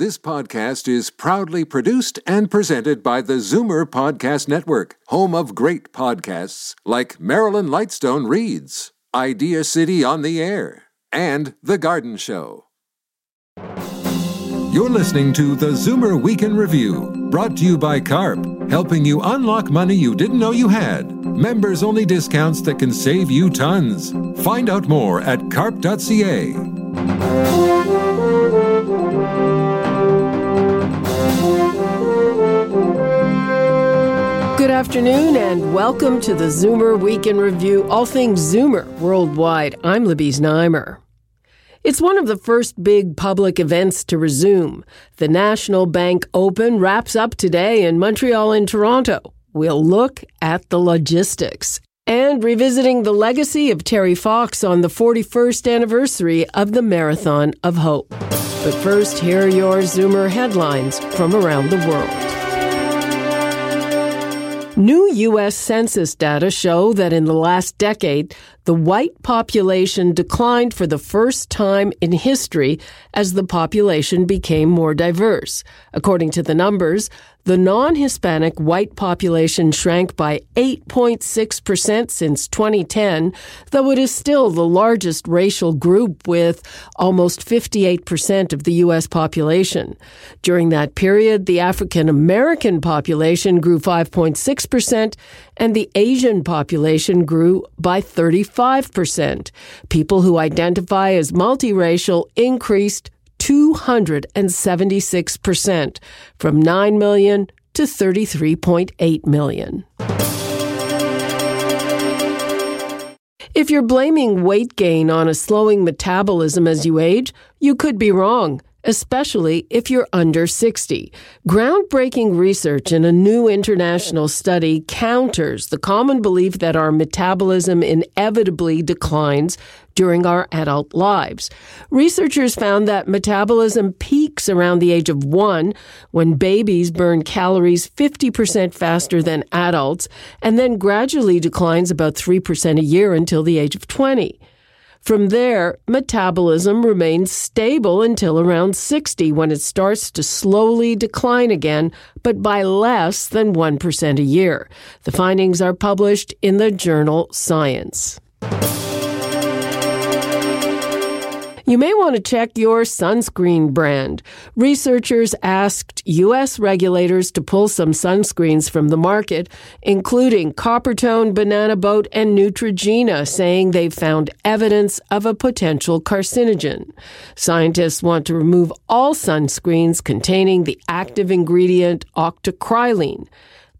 This podcast is proudly produced and presented by the Zoomer Podcast Network, home of great podcasts like Marilyn Lightstone Reads, Idea City on the Air, and The Garden Show. You're listening to the Zoomer Weekend Review, brought to you by CARP, helping you unlock money you didn't know you had. Members only discounts that can save you tons. Find out more at carp.ca. afternoon and welcome to the Zoomer Weekend Review, all things Zoomer worldwide. I'm Libby Znaimer. It's one of the first big public events to resume. The National Bank Open wraps up today in Montreal and Toronto. We'll look at the logistics and revisiting the legacy of Terry Fox on the 41st anniversary of the Marathon of Hope. But first, here are your Zoomer headlines from around the world. New U.S. Census data show that in the last decade, the white population declined for the first time in history as the population became more diverse. According to the numbers, the non Hispanic white population shrank by 8.6% since 2010, though it is still the largest racial group with almost 58% of the U.S. population. During that period, the African American population grew 5.6%, and the Asian population grew by 35%. People who identify as multiracial increased 276%, from 9 million to 33.8 million. If you're blaming weight gain on a slowing metabolism as you age, you could be wrong especially if you're under 60. Groundbreaking research in a new international study counters the common belief that our metabolism inevitably declines during our adult lives. Researchers found that metabolism peaks around the age of one when babies burn calories 50% faster than adults and then gradually declines about 3% a year until the age of 20. From there, metabolism remains stable until around 60 when it starts to slowly decline again, but by less than 1% a year. The findings are published in the journal Science. You may want to check your sunscreen brand. Researchers asked U.S. regulators to pull some sunscreens from the market, including Coppertone, Banana Boat, and Neutrogena, saying they've found evidence of a potential carcinogen. Scientists want to remove all sunscreens containing the active ingredient octocrylene.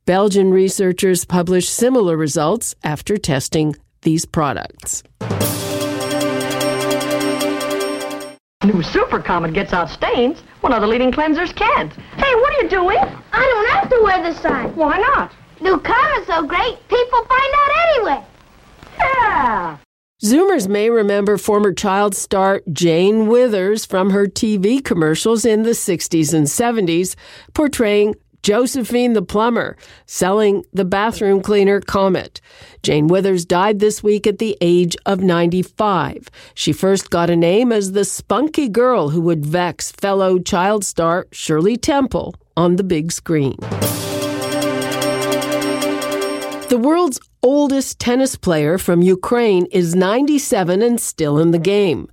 Belgian researchers published similar results after testing these products. New Super Comet gets out stains when other leading cleansers can't. Hey, what are you doing? I don't have to wear this sign. Why not? New Comet's so great, people find out anyway. Yeah. Zoomers may remember former child star Jane Withers from her TV commercials in the 60s and 70s, portraying Josephine the plumber, selling the bathroom cleaner Comet. Jane Withers died this week at the age of 95. She first got a name as the spunky girl who would vex fellow child star Shirley Temple on the big screen. The world's oldest tennis player from Ukraine is 97 and still in the game.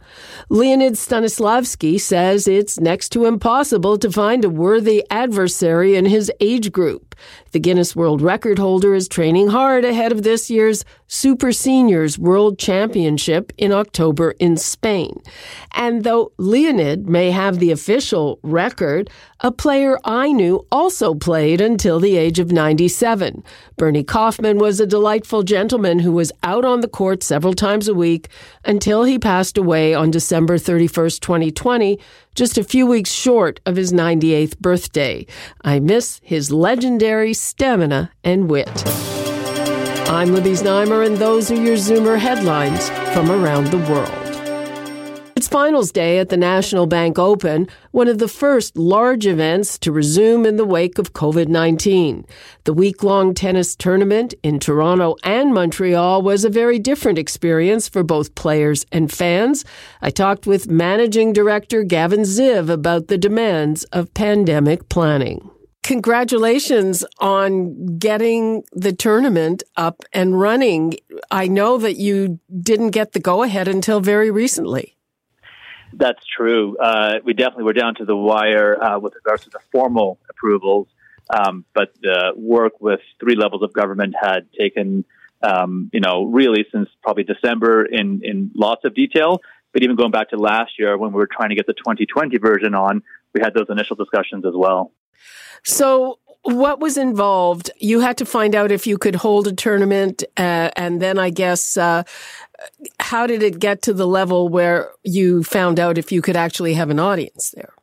Leonid Stanislavski says it's next to impossible to find a worthy adversary in his age group. The Guinness World Record holder is training hard ahead of this year's Super Seniors World Championship in October in Spain. And though Leonid may have the official record, a player I knew also played until the age of 97. Bernie Kaufman was a delightful gentleman who was out on the court several times a week until he passed away on December 31st, 2020, just a few weeks short of his 98th birthday. I miss his legendary stamina and wit. I'm Libby Znaimer, and those are your Zoomer headlines from around the world. It's finals day at the National Bank Open, one of the first large events to resume in the wake of COVID 19. The week long tennis tournament in Toronto and Montreal was a very different experience for both players and fans. I talked with managing director Gavin Ziv about the demands of pandemic planning. Congratulations on getting the tournament up and running. I know that you didn't get the go ahead until very recently. That's true. Uh, we definitely were down to the wire uh, with regards to the formal approvals, um, but the work with three levels of government had taken, um, you know, really since probably December in in lots of detail. But even going back to last year when we were trying to get the 2020 version on, we had those initial discussions as well. So, what was involved? You had to find out if you could hold a tournament, uh, and then I guess uh, how did it get to the level where you found out if you could actually have an audience there?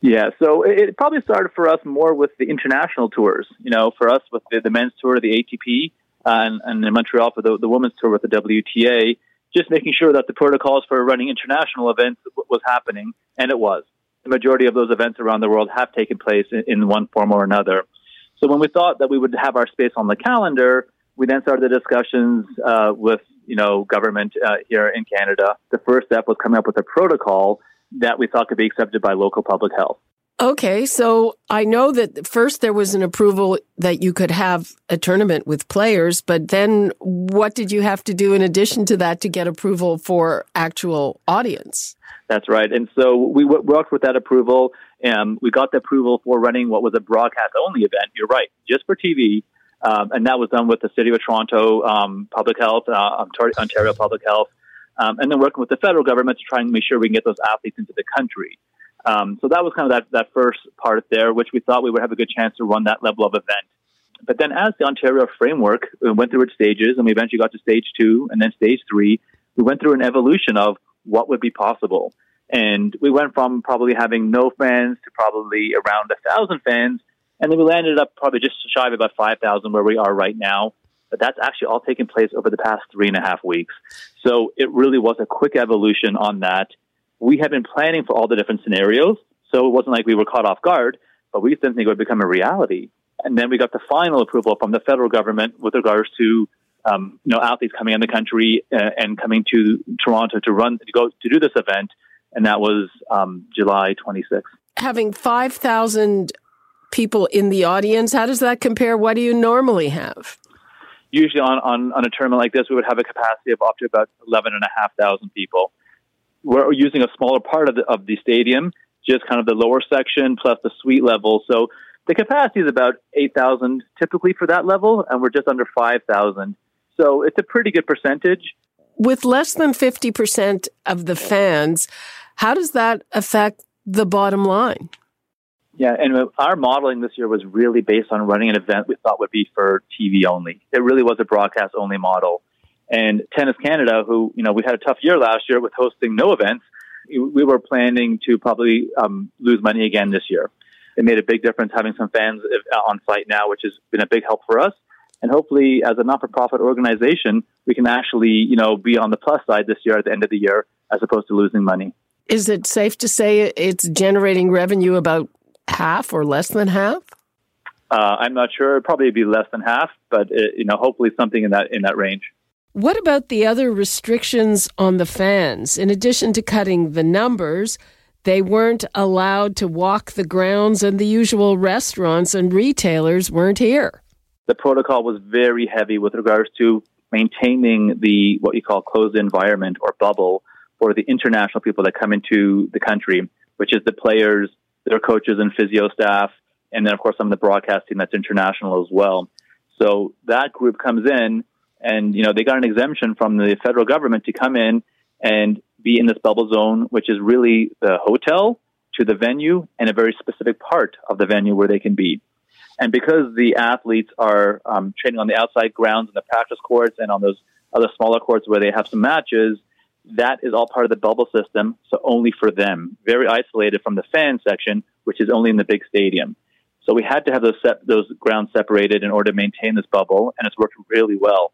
Yeah, so it probably started for us more with the international tours. You know, for us with the, the men's tour, the ATP, uh, and, and in Montreal for the, the women's tour with the WTA, just making sure that the protocols for running international events was happening, and it was. The majority of those events around the world have taken place in, in one form or another. So when we thought that we would have our space on the calendar, we then started the discussions uh, with you know, government uh, here in Canada. The first step was coming up with a protocol that we thought could be accepted by local public health. Okay, so I know that first there was an approval that you could have a tournament with players, but then what did you have to do in addition to that to get approval for actual audience? That's right. And so we worked with that approval and we got the approval for running what was a broadcast only event. You're right, just for TV um, and that was done with the City of Toronto um, Public Health, uh, Ontario Public Health, um, and then working with the federal government to try and make sure we can get those athletes into the country. Um, so that was kind of that, that first part there, which we thought we would have a good chance to run that level of event. But then as the Ontario framework went through its stages, and we eventually got to stage two and then stage three, we went through an evolution of what would be possible. And we went from probably having no fans to probably around a thousand fans and then we landed up probably just shy of about 5,000 where we are right now. But that's actually all taken place over the past three and a half weeks. So it really was a quick evolution on that. We had been planning for all the different scenarios. So it wasn't like we were caught off guard, but we didn't think it would become a reality. And then we got the final approval from the federal government with regards to um, you know athletes coming in the country uh, and coming to Toronto to run to go to do this event, and that was um, July 26th. Having 5,000 people in the audience? How does that compare? What do you normally have? Usually on, on, on a tournament like this, we would have a capacity of up to about 11,500 people. We're using a smaller part of the, of the stadium, just kind of the lower section plus the suite level. So the capacity is about 8,000 typically for that level, and we're just under 5,000. So it's a pretty good percentage. With less than 50% of the fans, how does that affect the bottom line? Yeah, and our modeling this year was really based on running an event we thought would be for TV only. It really was a broadcast only model. And Tennis Canada, who, you know, we had a tough year last year with hosting no events, we were planning to probably um, lose money again this year. It made a big difference having some fans uh, on site now, which has been a big help for us. And hopefully, as a not-for-profit organization, we can actually, you know, be on the plus side this year at the end of the year, as opposed to losing money. Is it safe to say it's generating revenue about half or less than half? Uh, I'm not sure. It'd probably be less than half, but it, uh, you know, hopefully something in that in that range. What about the other restrictions on the fans? In addition to cutting the numbers, they weren't allowed to walk the grounds, and the usual restaurants and retailers weren't here. The protocol was very heavy with regards to maintaining the what you call closed environment or bubble for the international people that come into the country, which is the players, their coaches and physio staff, and then of course some of the broadcasting that's international as well. So that group comes in, and you know they got an exemption from the federal government to come in and be in this bubble zone, which is really the hotel to the venue and a very specific part of the venue where they can be. And because the athletes are um, training on the outside grounds and the practice courts and on those other smaller courts where they have some matches, that is all part of the bubble system, so only for them, very isolated from the fan section, which is only in the big stadium. So we had to have those set, those grounds separated in order to maintain this bubble, and it's worked really well.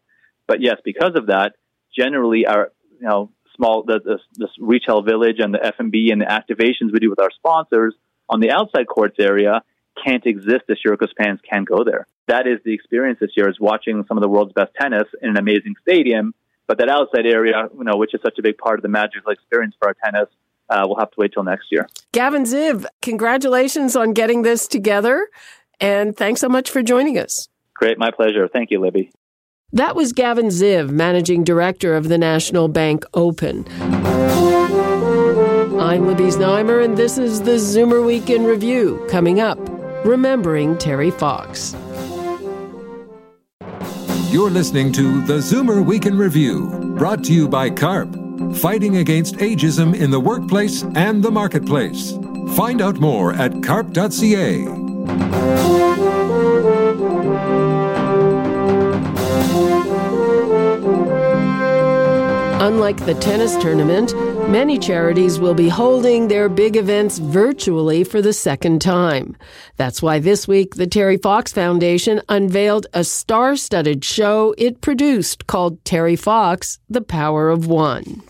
But yes, because of that, generally our you know small the, this, this retail village and the F and B and the activations we do with our sponsors on the outside courts area can't exist this year because fans can't go there. That is the experience this year is watching some of the world's best tennis in an amazing stadium. But that outside area, you know, which is such a big part of the magical experience for our tennis, uh, we'll have to wait till next year. Gavin Ziv, congratulations on getting this together. And thanks so much for joining us. Great. My pleasure. Thank you, Libby. That was Gavin Ziv, Managing Director of the National Bank Open. I'm Libby Znaimer, and this is the Zoomer Week in Review. Coming up, remembering Terry Fox. You're listening to the Zoomer Week in Review, brought to you by CARP, fighting against ageism in the workplace and the marketplace. Find out more at carp.ca. Unlike the tennis tournament, many charities will be holding their big events virtually for the second time. That's why this week the Terry Fox Foundation unveiled a star studded show it produced called Terry Fox The Power of One.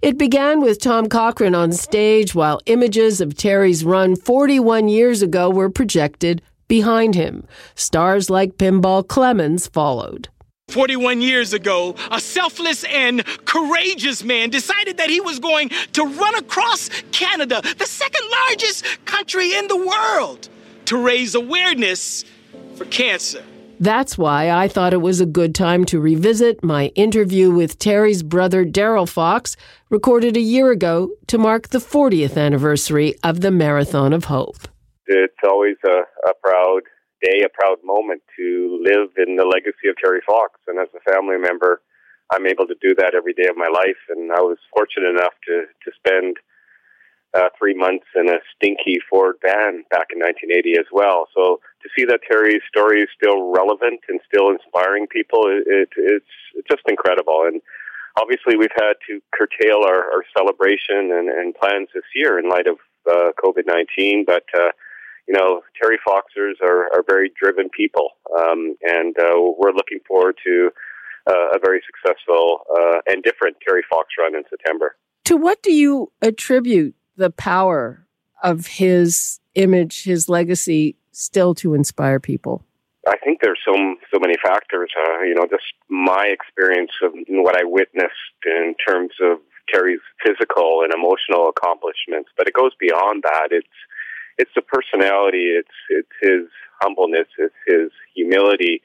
It began with Tom Cochrane on stage while images of Terry's run 41 years ago were projected behind him. Stars like Pinball Clemons followed. 41 years ago, a selfless and courageous man decided that he was going to run across Canada, the second largest country in the world, to raise awareness for cancer. That's why I thought it was a good time to revisit my interview with Terry's brother Darryl Fox, recorded a year ago to mark the 40th anniversary of the Marathon of Hope. It's always a, a proud day, a proud moment to live in the legacy of Terry Fox. And as a family member, I'm able to do that every day of my life. And I was fortunate enough to, to spend uh, three months in a stinky Ford van back in 1980 as well. So to see that Terry's story is still relevant and still inspiring people, it, it, it's, it's just incredible. And obviously, we've had to curtail our, our celebration and, and plans this year in light of uh, COVID 19. But uh, you know, Terry Foxers are, are very driven people, um, and uh, we're looking forward to uh, a very successful uh, and different Terry Fox run in September. To what do you attribute the power of his image, his legacy, still to inspire people? I think there's so so many factors. Uh, you know, just my experience of what I witnessed in terms of Terry's physical and emotional accomplishments, but it goes beyond that. It's it's the personality, it's it's his humbleness, it's his humility.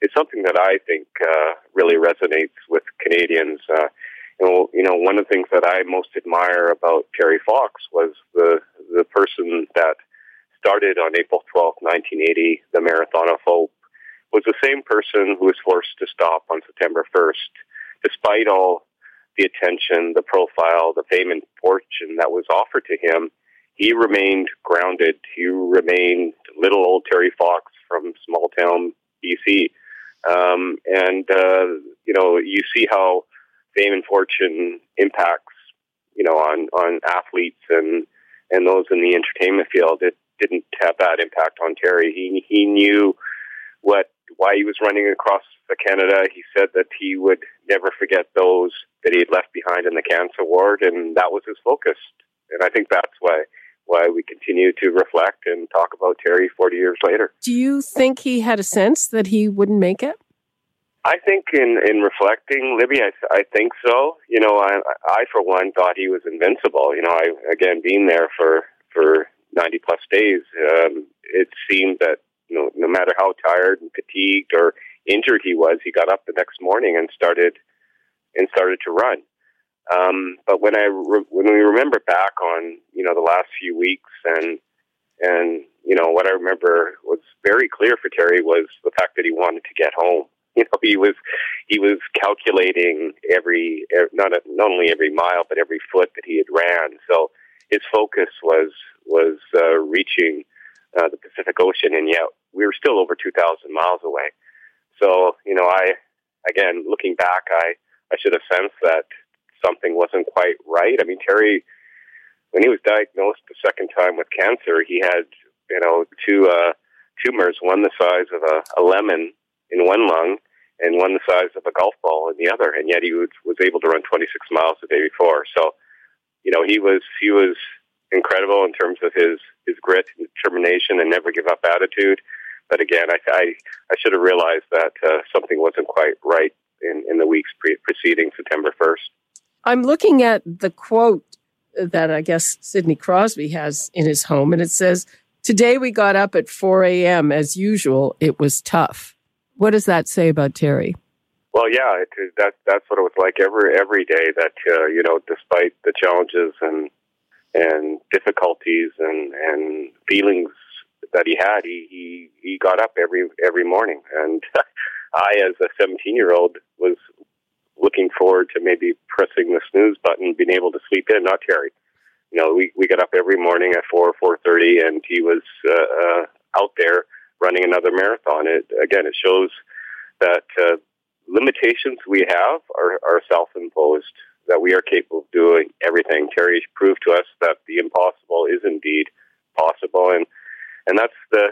It's something that I think uh, really resonates with Canadians. Uh, you know, you know, one of the things that I most admire about Terry Fox was the the person that started on April twelfth, 1980, the Marathon of Hope, was the same person who was forced to stop on September 1st, despite all the attention, the profile, the fame and fortune that was offered to him he remained grounded. He remained little old Terry Fox from small town BC. Um, and, uh, you know, you see how fame and fortune impacts, you know, on, on athletes and, and those in the entertainment field. It didn't have that impact on Terry. He, he knew what, why he was running across Canada. He said that he would never forget those that he had left behind in the cancer ward, and that was his focus. And I think that's why why we continue to reflect and talk about Terry 40 years later. Do you think he had a sense that he wouldn't make it? I think in, in reflecting, Libby, I, I think so. You know, I, I, for one, thought he was invincible. You know, I, again, being there for, for 90 plus days, um, it seemed that, you know, no matter how tired and fatigued or injured he was, he got up the next morning and started, and started to run. Um, but when I re- when we remember back on you know the last few weeks and and you know what I remember was very clear for Terry was the fact that he wanted to get home. You know he was he was calculating every not not only every mile but every foot that he had ran. So his focus was was uh, reaching uh, the Pacific Ocean, and yet we were still over two thousand miles away. So you know I again looking back I I should have sensed that something wasn't quite right. I mean, Terry, when he was diagnosed the second time with cancer, he had, you know, two uh, tumors, one the size of a, a lemon in one lung and one the size of a golf ball in the other, and yet he was, was able to run 26 miles the day before. So, you know, he was he was incredible in terms of his his grit and determination and never give up attitude. But again, I I, I should have realized that uh, something wasn't quite right in, in the weeks pre- preceding September 1st. I'm looking at the quote that I guess Sidney Crosby has in his home, and it says, Today we got up at 4 a.m. As usual, it was tough. What does that say about Terry? Well, yeah, it, that that's what it was like every every day. That uh, you know, despite the challenges and and difficulties and and feelings that he had, he he, he got up every every morning. And I, as a 17 year old, was looking forward to maybe pressing the snooze button, being able to sleep in. Not Terry. You know, we we got up every morning at four four thirty, and he was uh, uh, out there running another marathon. It again, it shows that uh, limitations we have are, are self-imposed. That we are capable of doing everything. Terry proved to us that the impossible is indeed possible, and and that's the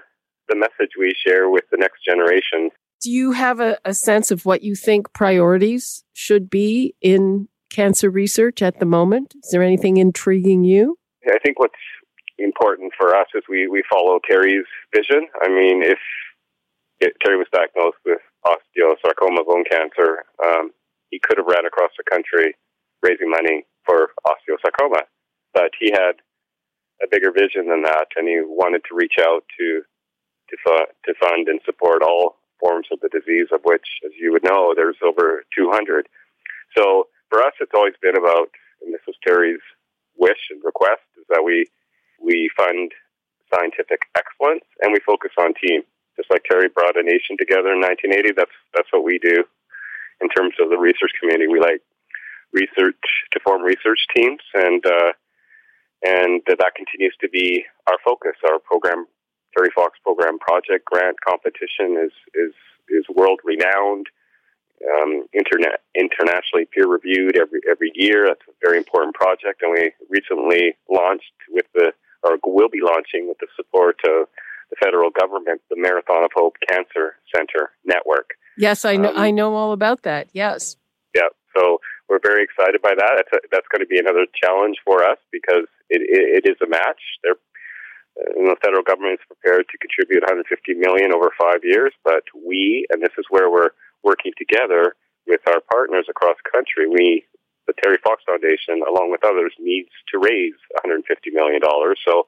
the message we share with the next generation. Do you have a, a sense of what you think priorities should be in cancer research at the moment? Is there anything intriguing you? I think what's important for us is we, we follow Terry's vision. I mean, if it, Terry was diagnosed with osteosarcoma bone cancer, um, he could have ran across the country raising money for osteosarcoma, but he had a bigger vision than that, and he wanted to reach out to to, fu- to fund and support all forms of the disease, of which, as you would know, there's over 200. So for us, it's always been about, and this was Terry's wish and request, is that we we fund scientific excellence and we focus on team. Just like Terry brought a nation together in 1980, that's that's what we do in terms of the research community. We like research to form research teams, and uh, and that continues to be our focus. Our program, Terry Fox Program Project Grant Competition, is is is world renowned, um, internet internationally peer reviewed every every year. That's a very important project, and we recently launched with the or will be launching with the support of the federal government, the Marathon of Hope Cancer Center Network. Yes, I know. Um, I know all about that. Yes. Yeah. So we're very excited by that. That's, a, that's going to be another challenge for us because it, it, it is a match. They're, the federal government is prepared to contribute 150 million over five years, but we, and this is where we're working together with our partners across the country, we the Terry Fox Foundation, along with others, needs to raise $150 million. So,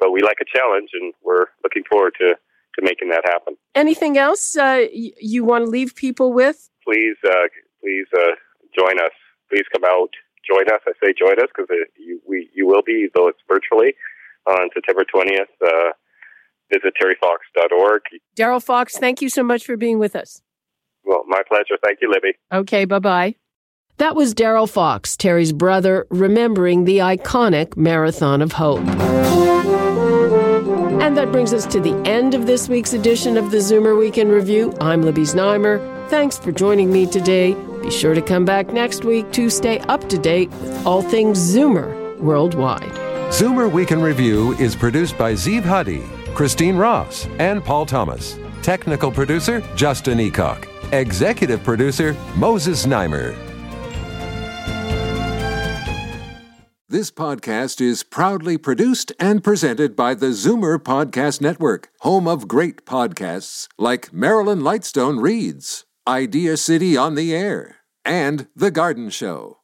but we like a challenge, and we're looking forward to, to making that happen. Anything else uh, you want to leave people with? Please, uh, please uh, join us. Please come out, join us. I say join us because you, we, you will be, though it's virtually, on September 20th. Uh, visit terryfox.org. Darryl Fox, thank you so much for being with us. Well, my pleasure. Thank you, Libby. Okay, bye bye. That was Darryl Fox, Terry's brother, remembering the iconic Marathon of Hope. And that brings us to the end of this week's edition of the Zoomer Weekend Review. I'm Libby Znaimer. Thanks for joining me today. Be sure to come back next week to stay up to date with all things Zoomer worldwide. Zoomer Week in Review is produced by Zeev Huddy, Christine Ross, and Paul Thomas. Technical producer, Justin Eacock. Executive producer, Moses Znaimer. This podcast is proudly produced and presented by the Zoomer Podcast Network, home of great podcasts like Marilyn Lightstone Reads, Idea City on the Air, and The Garden Show.